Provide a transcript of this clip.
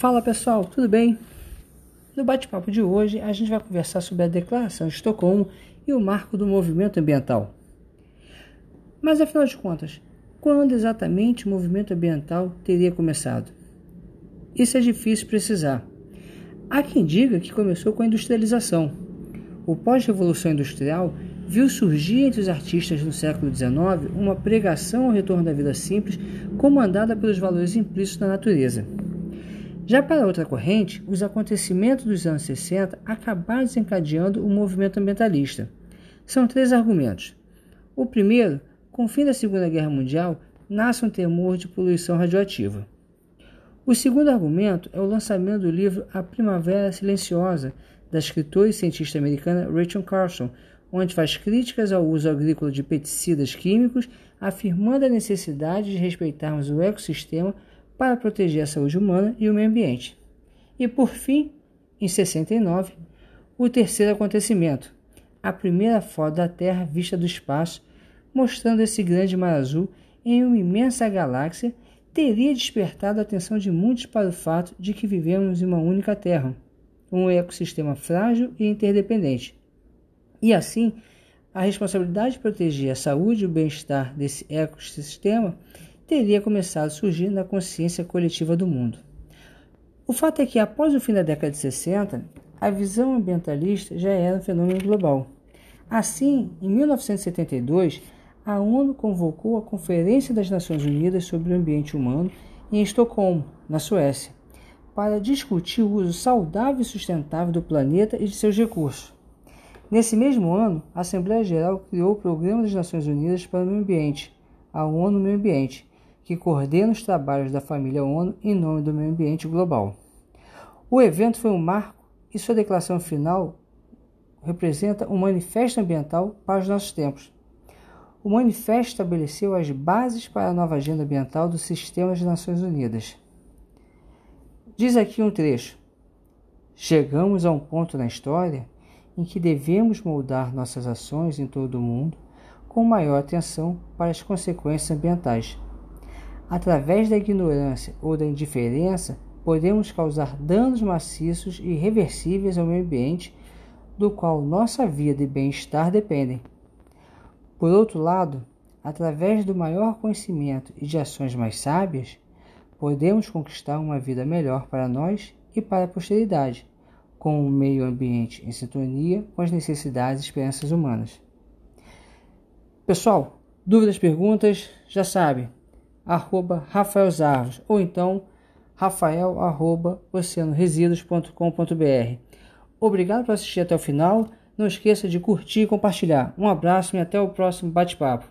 Fala pessoal, tudo bem? No bate-papo de hoje, a gente vai conversar sobre a Declaração de Estocolmo e o marco do movimento ambiental. Mas afinal de contas, quando exatamente o movimento ambiental teria começado? Isso é difícil precisar. Há quem diga que começou com a industrialização. O pós-revolução industrial viu surgir entre os artistas no século XIX uma pregação ao retorno da vida simples, comandada pelos valores implícitos da natureza. Já para outra corrente, os acontecimentos dos anos 60 acabaram desencadeando o movimento ambientalista. São três argumentos. O primeiro, com o fim da Segunda Guerra Mundial, nasce um temor de poluição radioativa. O segundo argumento é o lançamento do livro A Primavera Silenciosa, da escritora e cientista americana Rachel Carson, onde faz críticas ao uso agrícola de pesticidas químicos, afirmando a necessidade de respeitarmos o ecossistema para proteger a saúde humana e o meio ambiente. E por fim, em 69, o terceiro acontecimento, a primeira foto da Terra vista do espaço, mostrando esse grande mar azul em uma imensa galáxia, teria despertado a atenção de muitos para o fato de que vivemos em uma única Terra, um ecossistema frágil e interdependente. E assim, a responsabilidade de proteger a saúde e o bem-estar desse ecossistema teria começado a surgir na consciência coletiva do mundo. O fato é que, após o fim da década de 60, a visão ambientalista já era um fenômeno global. Assim, em 1972, a ONU convocou a Conferência das Nações Unidas sobre o Ambiente Humano em Estocolmo, na Suécia, para discutir o uso saudável e sustentável do planeta e de seus recursos. Nesse mesmo ano, a Assembleia Geral criou o Programa das Nações Unidas para o Meio Ambiente, a ONU Meio Ambiente, que coordena os trabalhos da família ONU em nome do meio ambiente global. O evento foi um marco e sua declaração final representa um manifesto ambiental para os nossos tempos. O manifesto estabeleceu as bases para a nova agenda ambiental do sistema das Nações Unidas. Diz aqui um trecho: Chegamos a um ponto na história em que devemos moldar nossas ações em todo o mundo com maior atenção para as consequências ambientais. Através da ignorância ou da indiferença, podemos causar danos maciços e irreversíveis ao meio ambiente, do qual nossa vida e bem-estar dependem. Por outro lado, através do maior conhecimento e de ações mais sábias, podemos conquistar uma vida melhor para nós e para a posteridade, com o meio ambiente em sintonia com as necessidades e esperanças humanas. Pessoal, dúvidas, perguntas, já sabe, arroba Rafael Zarvos, ou então rafael arroba oceanoresíduos.com.br. Obrigado por assistir até o final. Não esqueça de curtir e compartilhar. Um abraço e até o próximo bate-papo.